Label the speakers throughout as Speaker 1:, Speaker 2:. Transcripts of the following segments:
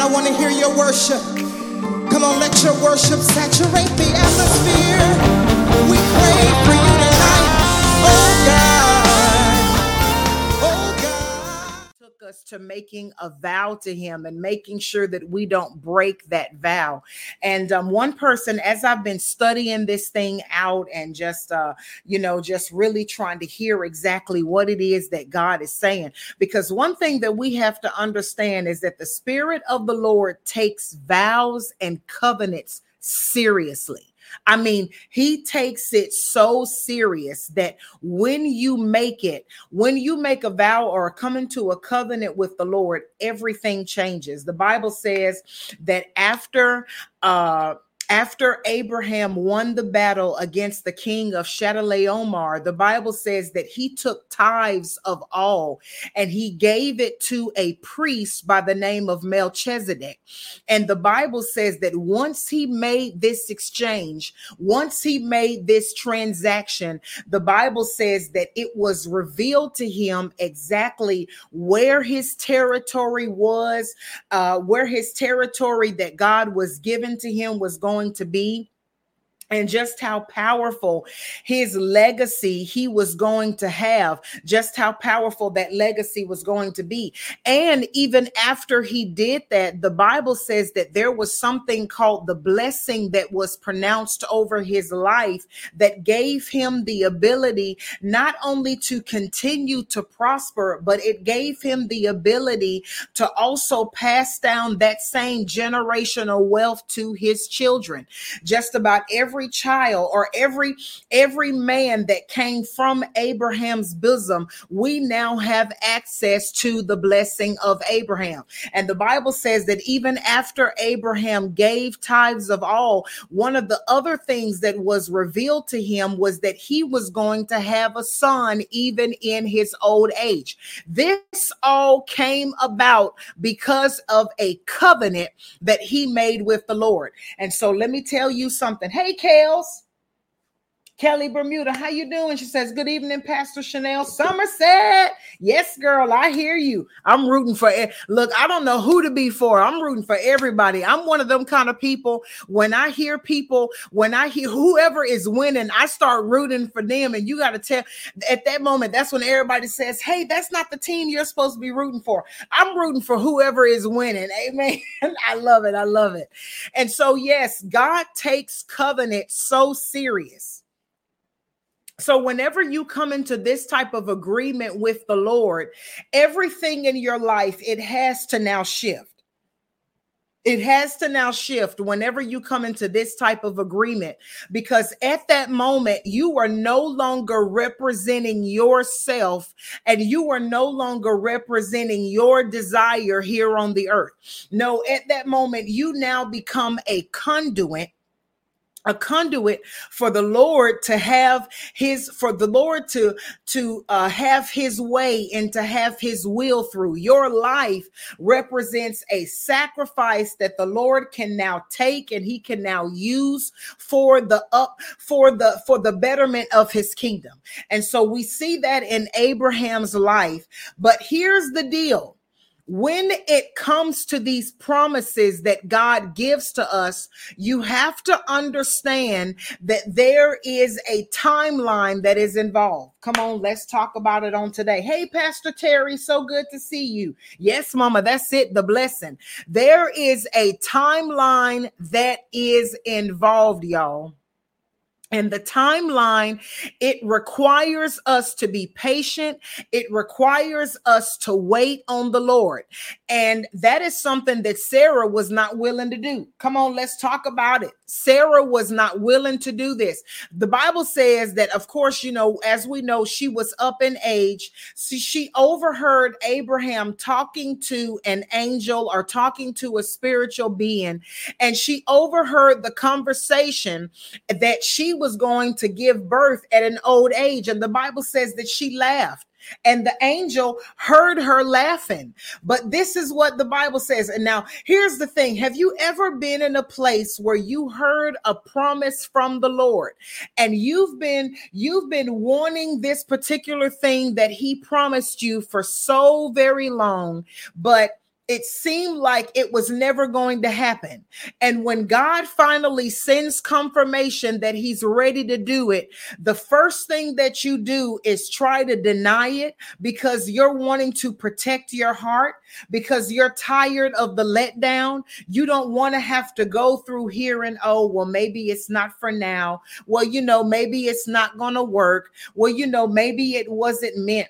Speaker 1: I want to hear your worship. Come on, let your worship saturate the atmosphere. We pray for you
Speaker 2: to making a vow to him and making sure that we don't break that vow. And um, one person as i've been studying this thing out and just uh, you know just really trying to hear exactly what it is that god is saying because one thing that we have to understand is that the spirit of the lord takes vows and covenants seriously I mean, he takes it so serious that when you make it, when you make a vow or come into a covenant with the Lord, everything changes. The Bible says that after uh after Abraham won the battle against the king of Chedorlaomer, the Bible says that he took tithes of all and he gave it to a priest by the name of Melchizedek. And the Bible says that once he made this exchange, once he made this transaction, the Bible says that it was revealed to him exactly where his territory was, uh, where his territory that God was given to him was going to be and just how powerful his legacy he was going to have, just how powerful that legacy was going to be. And even after he did that, the Bible says that there was something called the blessing that was pronounced over his life that gave him the ability not only to continue to prosper, but it gave him the ability to also pass down that same generational wealth to his children. Just about every every child or every every man that came from Abraham's bosom, we now have access to the blessing of Abraham. And the Bible says that even after Abraham gave tithes of all, one of the other things that was revealed to him was that he was going to have a son even in his old age. This all came about because of a covenant that he made with the Lord. And so let me tell you something. Hey, Kels. Kelly Bermuda, how you doing? She says, "Good evening, Pastor Chanel Somerset." Yes, girl, I hear you. I'm rooting for it. Look, I don't know who to be for. I'm rooting for everybody. I'm one of them kind of people. When I hear people, when I hear whoever is winning, I start rooting for them. And you got to tell at that moment, that's when everybody says, "Hey, that's not the team you're supposed to be rooting for." I'm rooting for whoever is winning. Amen. I love it. I love it. And so, yes, God takes covenant so serious so, whenever you come into this type of agreement with the Lord, everything in your life, it has to now shift. It has to now shift whenever you come into this type of agreement because at that moment, you are no longer representing yourself and you are no longer representing your desire here on the earth. No, at that moment, you now become a conduit a conduit for the lord to have his for the lord to to uh, have his way and to have his will through. Your life represents a sacrifice that the lord can now take and he can now use for the up for the for the betterment of his kingdom. And so we see that in abraham's life. But here's the deal when it comes to these promises that God gives to us, you have to understand that there is a timeline that is involved. Come on, let's talk about it on today. Hey, Pastor Terry, so good to see you. Yes, Mama, that's it, the blessing. There is a timeline that is involved, y'all. And the timeline, it requires us to be patient. It requires us to wait on the Lord. And that is something that Sarah was not willing to do. Come on, let's talk about it. Sarah was not willing to do this. The Bible says that, of course, you know, as we know, she was up in age. So she overheard Abraham talking to an angel or talking to a spiritual being. And she overheard the conversation that she was going to give birth at an old age. And the Bible says that she laughed and the angel heard her laughing. But this is what the Bible says. And now here's the thing. Have you ever been in a place where you heard a promise from the Lord and you've been you've been wanting this particular thing that he promised you for so very long, but it seemed like it was never going to happen. And when God finally sends confirmation that He's ready to do it, the first thing that you do is try to deny it because you're wanting to protect your heart, because you're tired of the letdown. You don't want to have to go through here and oh, well, maybe it's not for now. Well, you know, maybe it's not going to work. Well, you know, maybe it wasn't meant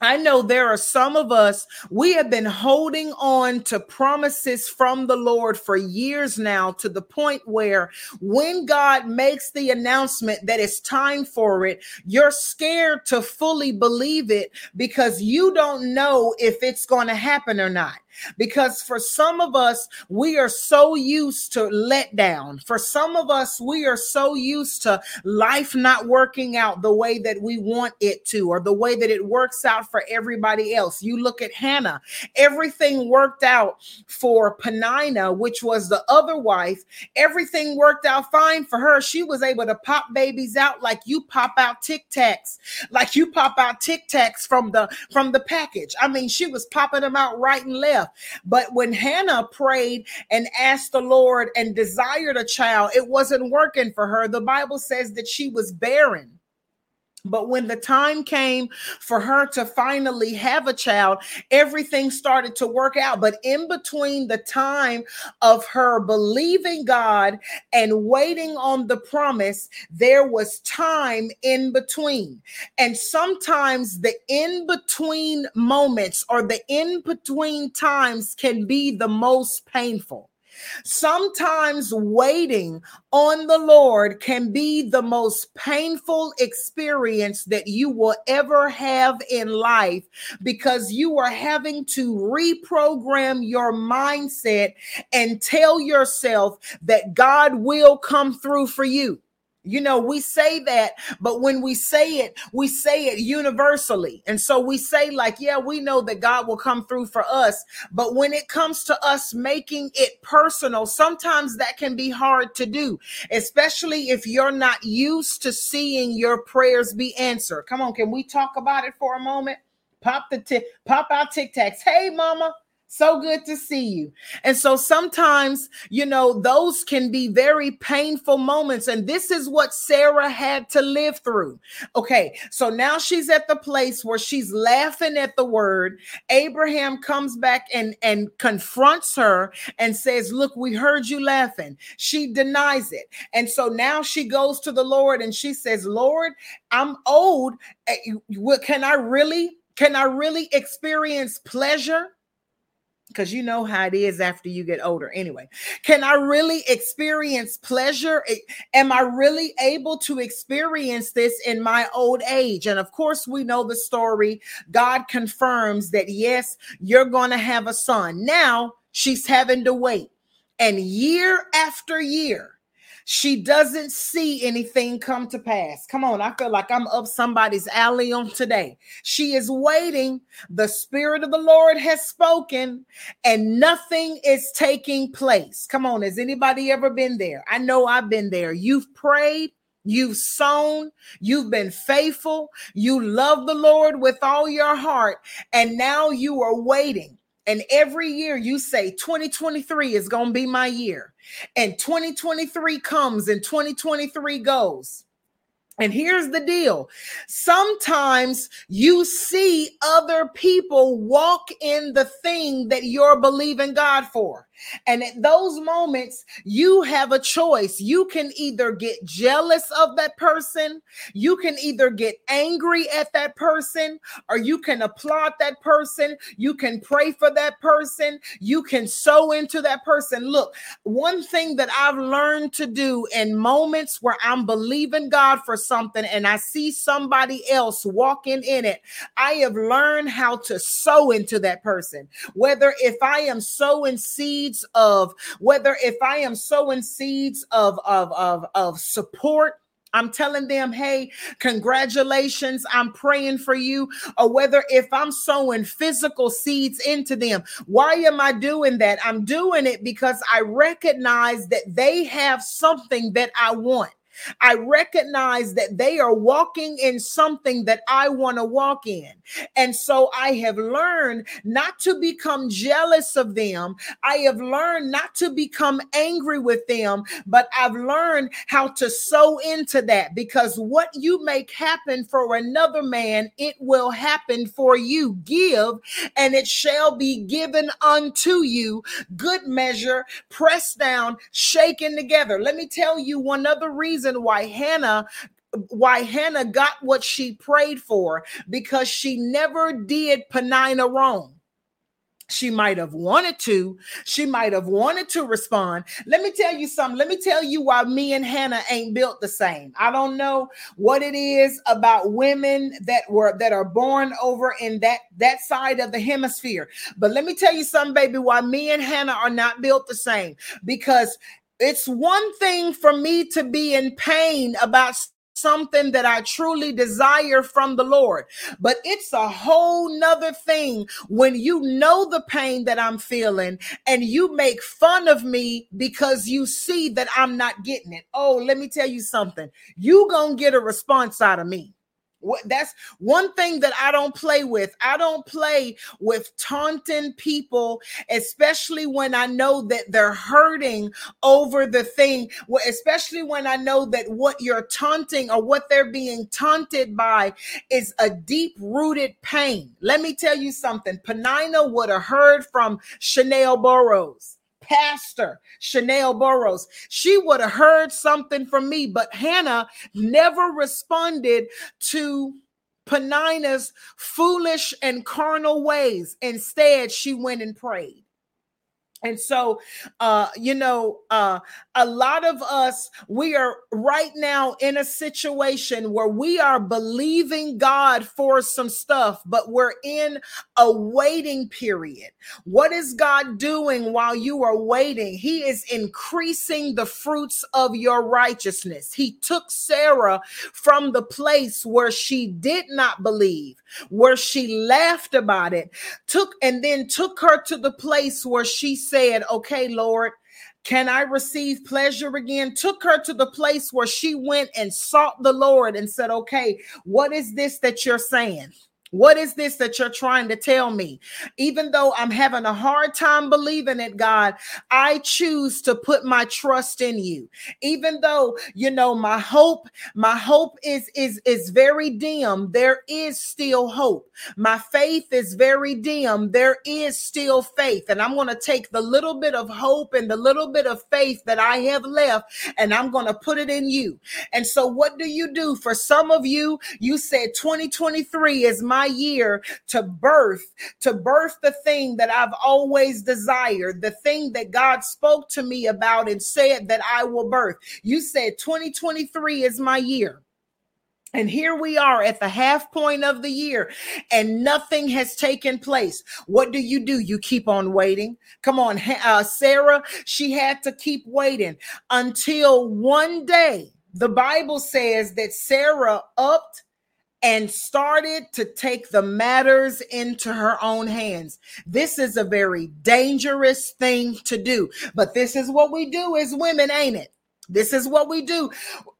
Speaker 2: I know there are some of us, we have been holding on to promises from the Lord for years now to the point where when God makes the announcement that it's time for it, you're scared to fully believe it because you don't know if it's going to happen or not. Because for some of us, we are so used to letdown. For some of us, we are so used to life not working out the way that we want it to, or the way that it works out for everybody else. You look at Hannah, everything worked out for Peninnah, which was the other wife. Everything worked out fine for her. She was able to pop babies out like you pop out Tic Tacs, like you pop out Tic Tacs from the from the package. I mean, she was popping them out right and left. But when Hannah prayed and asked the Lord and desired a child, it wasn't working for her. The Bible says that she was barren. But when the time came for her to finally have a child, everything started to work out. But in between the time of her believing God and waiting on the promise, there was time in between. And sometimes the in between moments or the in between times can be the most painful. Sometimes waiting on the Lord can be the most painful experience that you will ever have in life because you are having to reprogram your mindset and tell yourself that God will come through for you. You know, we say that, but when we say it, we say it universally. And so we say, like, yeah, we know that God will come through for us. But when it comes to us making it personal, sometimes that can be hard to do, especially if you're not used to seeing your prayers be answered. Come on, can we talk about it for a moment? Pop the t- pop out Tic Tacs. Hey, mama. So good to see you. And so sometimes, you know, those can be very painful moments. And this is what Sarah had to live through. Okay. So now she's at the place where she's laughing at the word. Abraham comes back and, and confronts her and says, Look, we heard you laughing. She denies it. And so now she goes to the Lord and she says, Lord, I'm old. Eh, can I really, can I really experience pleasure? Because you know how it is after you get older. Anyway, can I really experience pleasure? Am I really able to experience this in my old age? And of course, we know the story. God confirms that yes, you're going to have a son. Now she's having to wait. And year after year, she doesn't see anything come to pass. Come on, I feel like I'm up somebody's alley on today. She is waiting. The Spirit of the Lord has spoken, and nothing is taking place. Come on, has anybody ever been there? I know I've been there. You've prayed. You've sown, you've been faithful, you love the Lord with all your heart, and now you are waiting. And every year you say 2023 is going to be my year. And 2023 comes and 2023 goes. And here's the deal sometimes you see other people walk in the thing that you're believing God for. And at those moments, you have a choice. You can either get jealous of that person, you can either get angry at that person, or you can applaud that person. You can pray for that person. You can sow into that person. Look, one thing that I've learned to do in moments where I'm believing God for something and I see somebody else walking in it, I have learned how to sow into that person. Whether if I am sowing seeds, seeds of whether if I am sowing seeds of of of, of support I'm telling them, hey, congratulations, I'm praying for you, or whether if I'm sowing physical seeds into them. Why am I doing that? I'm doing it because I recognize that they have something that I want. I recognize that they are walking in something that I want to walk in. And so I have learned not to become jealous of them. I have learned not to become angry with them, but I've learned how to sow into that because what you make happen for another man, it will happen for you. Give, and it shall be given unto you. Good measure, pressed down, shaken together. Let me tell you one other reason why Hannah why Hannah got what she prayed for because she never did Peninnah wrong. She might have wanted to. She might have wanted to respond. Let me tell you something. Let me tell you why me and Hannah ain't built the same. I don't know what it is about women that were that are born over in that that side of the hemisphere. But let me tell you something, baby, why me and Hannah are not built the same. Because it's one thing for me to be in pain about something that I truly desire from the Lord. But it's a whole nother thing when you know the pain that I'm feeling and you make fun of me because you see that I'm not getting it. Oh, let me tell you something. You gonna get a response out of me. That's one thing that I don't play with. I don't play with taunting people, especially when I know that they're hurting over the thing, especially when I know that what you're taunting or what they're being taunted by is a deep rooted pain. Let me tell you something. Peninnah would have heard from Chanel Burrows pastor, Chanel Burrows. She would have heard something from me, but Hannah never responded to Peninnah's foolish and carnal ways. Instead, she went and prayed. And so, uh, you know, uh, a lot of us, we are right now in a situation where we are believing God for some stuff, but we're in a waiting period. What is God doing while you are waiting? He is increasing the fruits of your righteousness. He took Sarah from the place where she did not believe, where she laughed about it, took and then took her to the place where she said, Okay, Lord, can I receive pleasure again? Took her to the place where she went and sought the Lord and said, Okay, what is this that you're saying? What is this that you're trying to tell me? Even though I'm having a hard time believing it, God, I choose to put my trust in you. Even though, you know, my hope, my hope is is is very dim, there is still hope. My faith is very dim, there is still faith. And I'm going to take the little bit of hope and the little bit of faith that I have left and I'm going to put it in you. And so what do you do? For some of you, you said 2023 is my my year to birth, to birth the thing that I've always desired, the thing that God spoke to me about and said that I will birth. You said 2023 is my year. And here we are at the half point of the year, and nothing has taken place. What do you do? You keep on waiting. Come on, uh, Sarah, she had to keep waiting until one day the Bible says that Sarah upped and started to take the matters into her own hands. This is a very dangerous thing to do, but this is what we do as women, ain't it? This is what we do.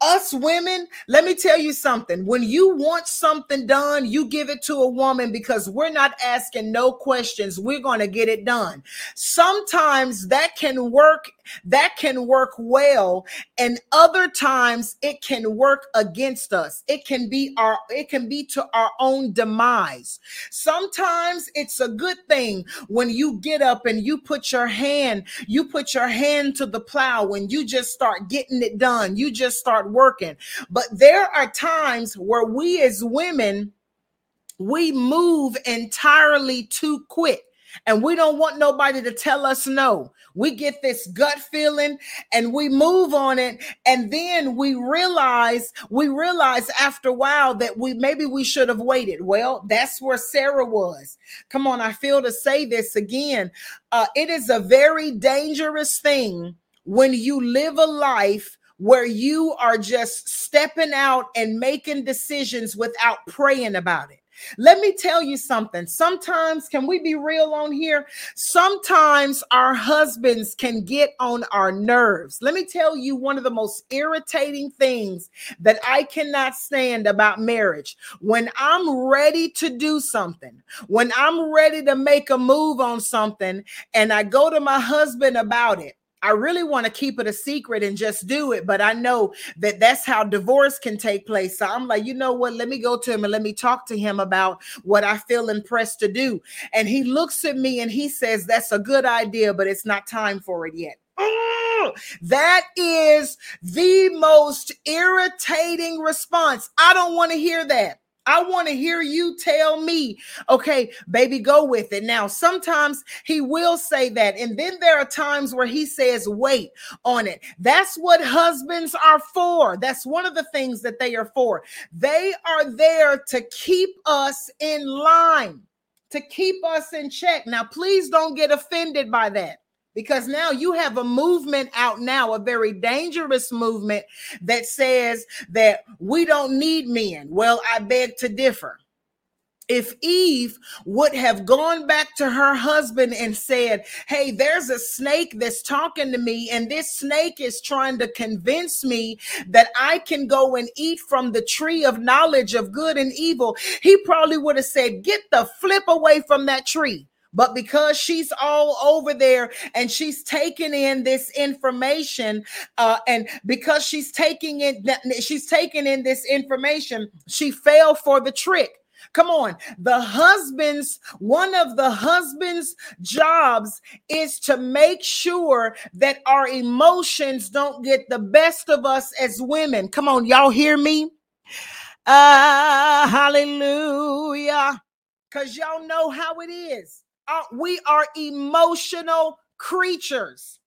Speaker 2: Us women, let me tell you something. When you want something done, you give it to a woman because we're not asking no questions. We're going to get it done. Sometimes that can work that can work well and other times it can work against us it can be our it can be to our own demise sometimes it's a good thing when you get up and you put your hand you put your hand to the plow when you just start getting it done you just start working but there are times where we as women we move entirely too quick and we don't want nobody to tell us no. We get this gut feeling and we move on it. And then we realize, we realize after a while that we maybe we should have waited. Well, that's where Sarah was. Come on, I feel to say this again. Uh, it is a very dangerous thing when you live a life where you are just stepping out and making decisions without praying about it. Let me tell you something. Sometimes, can we be real on here? Sometimes our husbands can get on our nerves. Let me tell you one of the most irritating things that I cannot stand about marriage. When I'm ready to do something, when I'm ready to make a move on something, and I go to my husband about it, I really want to keep it a secret and just do it, but I know that that's how divorce can take place. So I'm like, you know what? Let me go to him and let me talk to him about what I feel impressed to do. And he looks at me and he says, That's a good idea, but it's not time for it yet. Oh, that is the most irritating response. I don't want to hear that. I want to hear you tell me, okay, baby, go with it. Now, sometimes he will say that. And then there are times where he says, wait on it. That's what husbands are for. That's one of the things that they are for. They are there to keep us in line, to keep us in check. Now, please don't get offended by that because now you have a movement out now, a very dangerous movement that says that we don't need men. Well, I beg to differ. If Eve would have gone back to her husband and said, Hey, there's a snake that's talking to me, and this snake is trying to convince me that I can go and eat from the tree of knowledge of good and evil, he probably would have said, Get the flip away from that tree. But because she's all over there and she's taking in this information, uh, and because she's taking in she's taking in this information, she fell for the trick. Come on. The husband's one of the husband's jobs is to make sure that our emotions don't get the best of us as women. Come on, y'all hear me? Uh, hallelujah. Cuz y'all know how it is are, we are emotional creatures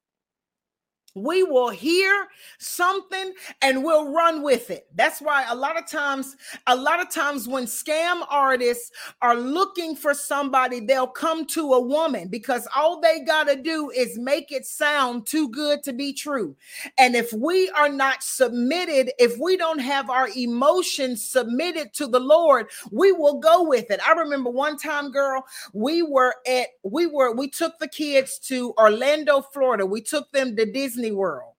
Speaker 2: we will hear something and we'll run with it. That's why a lot of times a lot of times when scam artists are looking for somebody they'll come to a woman because all they got to do is make it sound too good to be true. And if we are not submitted if we don't have our emotions submitted to the lord we will go with it. I remember one time girl we were at we were we took the kids to orlando florida. We took them to disney Disney World.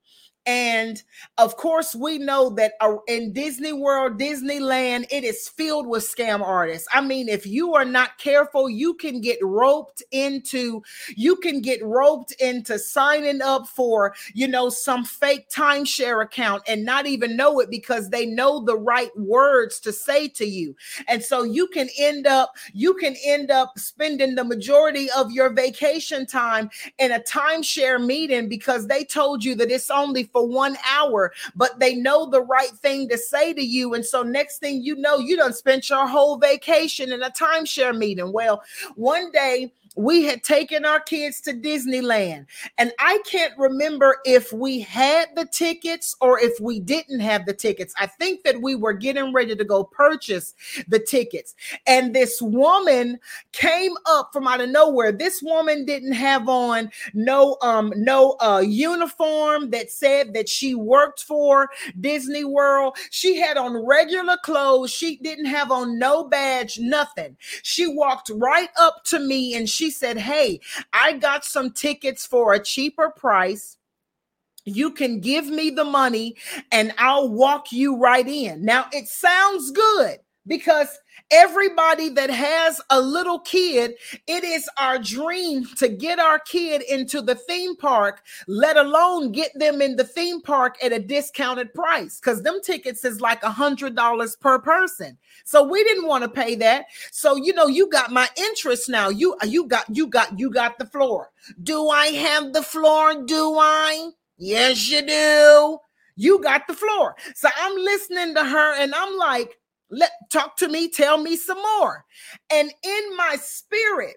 Speaker 2: And of course, we know that uh, in Disney World, Disneyland, it is filled with scam artists. I mean, if you are not careful, you can get roped into, you can get roped into signing up for, you know, some fake timeshare account and not even know it because they know the right words to say to you. And so you can end up, you can end up spending the majority of your vacation time in a timeshare meeting because they told you that it's only for one hour, but they know the right thing to say to you. And so next thing you know, you done spent your whole vacation in a timeshare meeting. Well, one day we had taken our kids to Disneyland. And I can't remember if we had the tickets or if we didn't have the tickets. I think that we were getting ready to go purchase the tickets. And this woman came up from out of nowhere. This woman didn't have on no um no uh uniform that said that she worked for Disney World. She had on regular clothes. She didn't have on no badge, nothing. She walked right up to me and she she said, Hey, I got some tickets for a cheaper price. You can give me the money and I'll walk you right in. Now, it sounds good because everybody that has a little kid, it is our dream to get our kid into the theme park, let alone get them in the theme park at a discounted price because them tickets is like a hundred dollars per person. So we didn't want to pay that. So you know, you got my interest now. You you got you got you got the floor. Do I have the floor? Do I? Yes, you do. You got the floor. So I'm listening to her and I'm like, let talk to me, tell me some more. And in my spirit,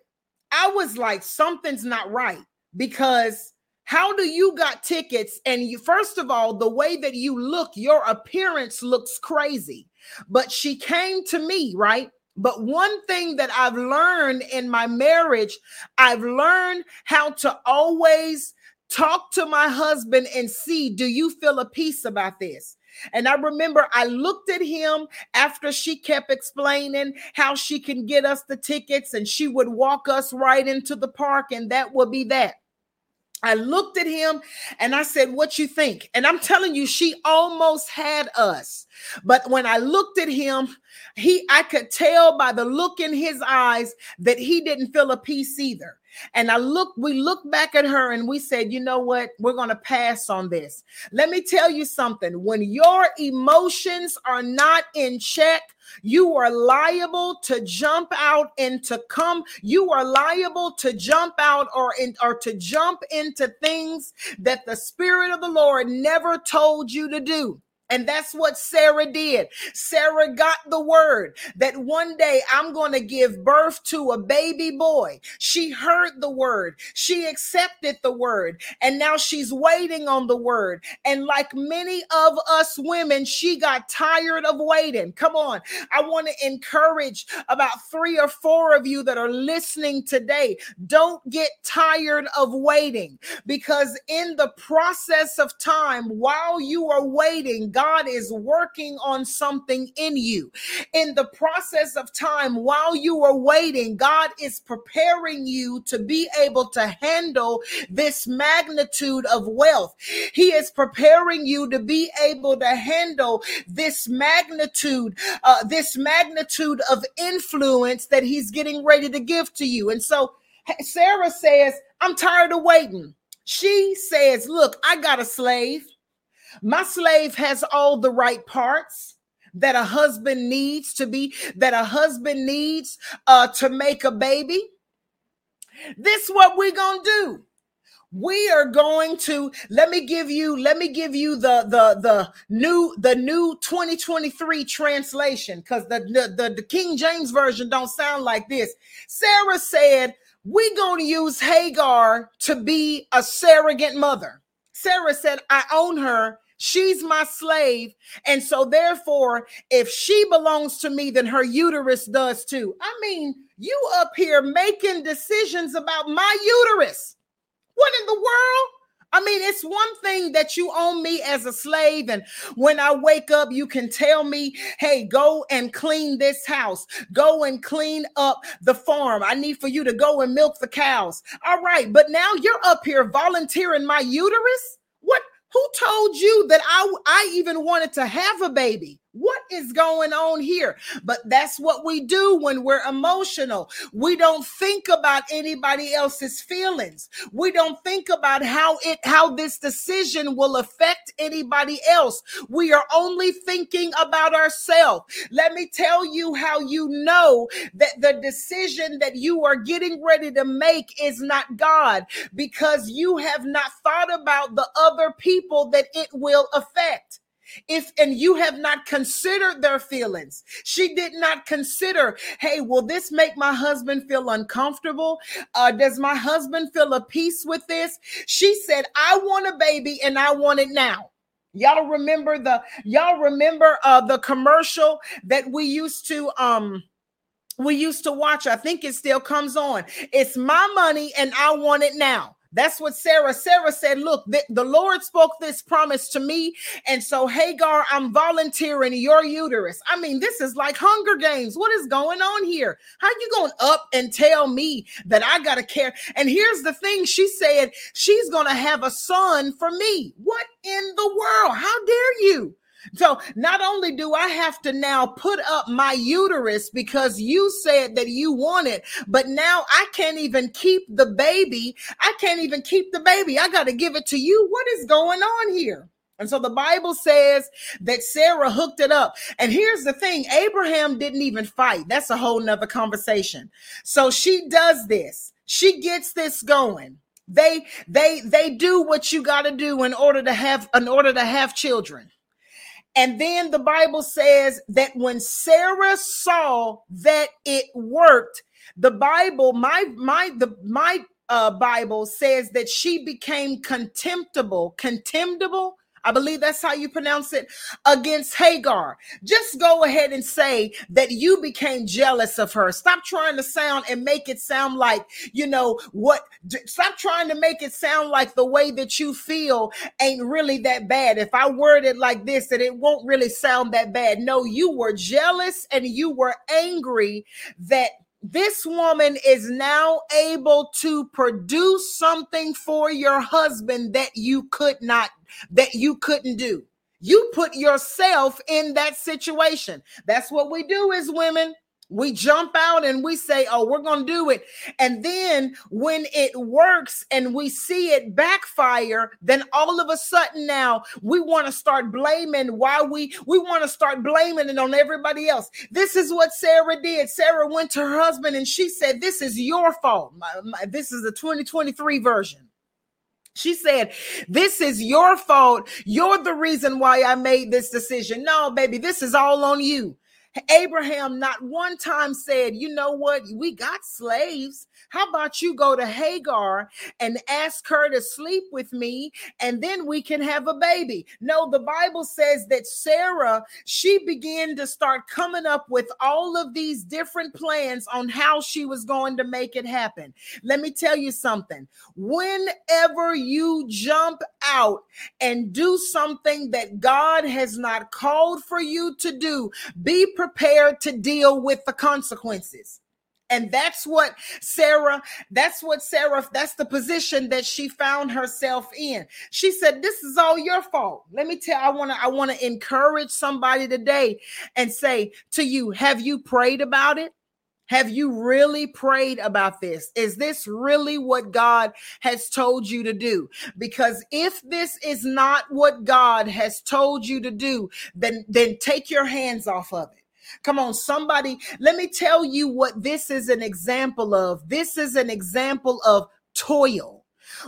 Speaker 2: I was like, something's not right because how do you got tickets? And you first of all the way that you look your appearance looks crazy. But she came to me right? But one thing that I've learned in my marriage, I've learned how to always talk to my husband and see do you feel a peace about this And I remember I looked at him after she kept explaining how she can get us the tickets and she would walk us right into the park, and that would be that. I looked at him and I said, What you think? And I'm telling you, she almost had us. But when I looked at him, he I could tell by the look in his eyes that he didn't feel a peace either. And I look, we look back at her and we said, you know what? We're going to pass on this. Let me tell you something. When your emotions are not in check, you are liable to jump out and to come. You are liable to jump out or in, or to jump into things that the Spirit of the Lord never told you to do. And that's what Sarah did. Sarah got the word that one day I'm going to give birth to a baby boy. She heard the word. She accepted the word. And now she's waiting on the word. And like many of us women, she got tired of waiting. Come on. I want to encourage about three or four of you that are listening today. Don't get tired of waiting because in the process of time, while you are waiting, God is working on something in you. In the process of time, while you are waiting, God is preparing you to be able to handle this magnitude of wealth. He is preparing you to be able to handle this magnitude, uh, this magnitude of influence that He's getting ready to give to you. And so Sarah says, I'm tired of waiting. She says, Look, I got a slave. My slave has all the right parts that a husband needs to be that a husband needs uh to make a baby. This what we're to do. We are going to let me give you let me give you the the the new the new 2023 translation cuz the, the the the King James version don't sound like this. Sarah said, "We're going to use Hagar to be a surrogate mother." Sarah said, I own her. She's my slave. And so, therefore, if she belongs to me, then her uterus does too. I mean, you up here making decisions about my uterus. What in the world? I mean, it's one thing that you own me as a slave, and when I wake up, you can tell me, hey, go and clean this house, go and clean up the farm. I need for you to go and milk the cows. All right, but now you're up here volunteering my uterus? What? Who told you that I, I even wanted to have a baby? What is going on here? But that's what we do when we're emotional. We don't think about anybody else's feelings. We don't think about how it how this decision will affect anybody else. We are only thinking about ourselves. Let me tell you how you know that the decision that you are getting ready to make is not God because you have not thought about the other people that it will affect if and you have not considered their feelings. She did not consider hey will this make my husband feel uncomfortable? Uh, does my husband feel a peace with this? She said i want a baby and i want it now. Y'all remember the y'all remember uh the commercial that we used to um we used to watch? I think it still comes on. It's my money and i want it now that's what Sarah. Sarah said, Look, the, the, Lord spoke this promise to me. And so, Hagar, I'm volunteering your uterus. I mean, this is like Hunger Games. What is going on here? How you going up and tell me that I got to care? And here's the thing she said, She's to have a son for me. What in the world? How dare you? So not only do I have to now put up my uterus because you said that you want it, but now I can't even keep the baby. I can't even keep the baby. I got to give it to you. What is going on here? And so the Bible says that Sarah hooked it up. And here's the thing Abraham didn't even fight. That's a whole nother conversation. So she does this, she gets this going. They they they do what you got to do in order to have in order to have children. And then the Bible says that when Sarah saw that it worked, the Bible, my my the my uh, Bible says that she became contemptible. Contemptible. I believe that's how you pronounce it against Hagar. Just go ahead and say that you became jealous of her. Stop trying to sound and make it sound like, you know, what, stop trying to make it sound like the way that you feel ain't really that bad. If I word it like this, that it won't really sound that bad. No, you were jealous and you were angry that this woman is now able to produce something for your husband that you could not that you couldn't do you put yourself in that situation that's what we do as women we jump out and we say, Oh, we're going to do it. And then when it works and we see it backfire, then all of a sudden now we want to start blaming why we, we want to start blaming it on everybody else. This is what Sarah did. Sarah went to her husband and she said, This is your fault. My, my, this is the 2023 version. She said, This is your fault. You're the reason why I made this decision. No, baby, this is all on you. Abraham not one time said, You know what? We got slaves. How about you go to Hagar and ask her to sleep with me and then we can have a baby? No, the Bible says that Sarah, she began to start coming up with all of these different plans on how she was going to make it happen. Let me tell you something. Whenever you jump out and do something that God has not called for you to do, be prepared to deal with the consequences. And that's what Sarah, that's what Sarah, that's the position that she found herself in. She said, This is all your fault. Let me tell I want to, I want to encourage somebody today and say to you, have you prayed about it? Have you really prayed about this? Is this really what God has told you to do? Because if this is not what God has told you to do, then then take your hands off of it. Come on, somebody, let me tell you what this is an example of. This is an example of toil.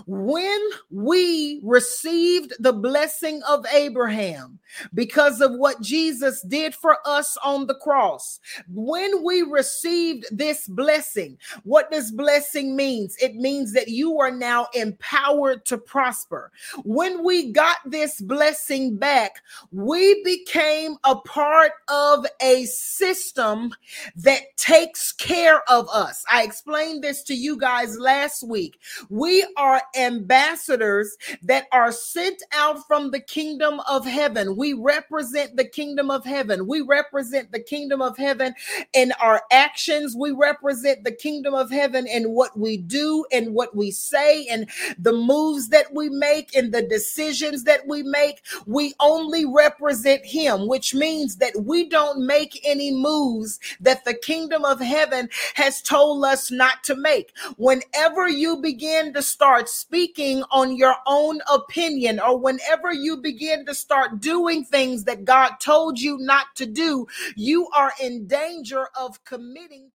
Speaker 2: When we received the blessing of Abraham because of what Jesus did for us on the cross, when we received this blessing, what this blessing means? It means that you are now empowered to prosper. When we got this blessing back, we became a part of a system that takes care of us. I explained this to you guys last week. We are are ambassadors that are sent out from the kingdom of heaven. We represent the kingdom of heaven. We represent the kingdom of heaven in our actions. We represent the kingdom of heaven in what we do and what we say and the moves that we make and the decisions that we make. We only represent him, which means that we don't make any moves that the kingdom of heaven has told us not to make. Whenever you begin to start speaking on your own opinion or whenever you begin to start doing things that God told you not to do, you are in danger of committing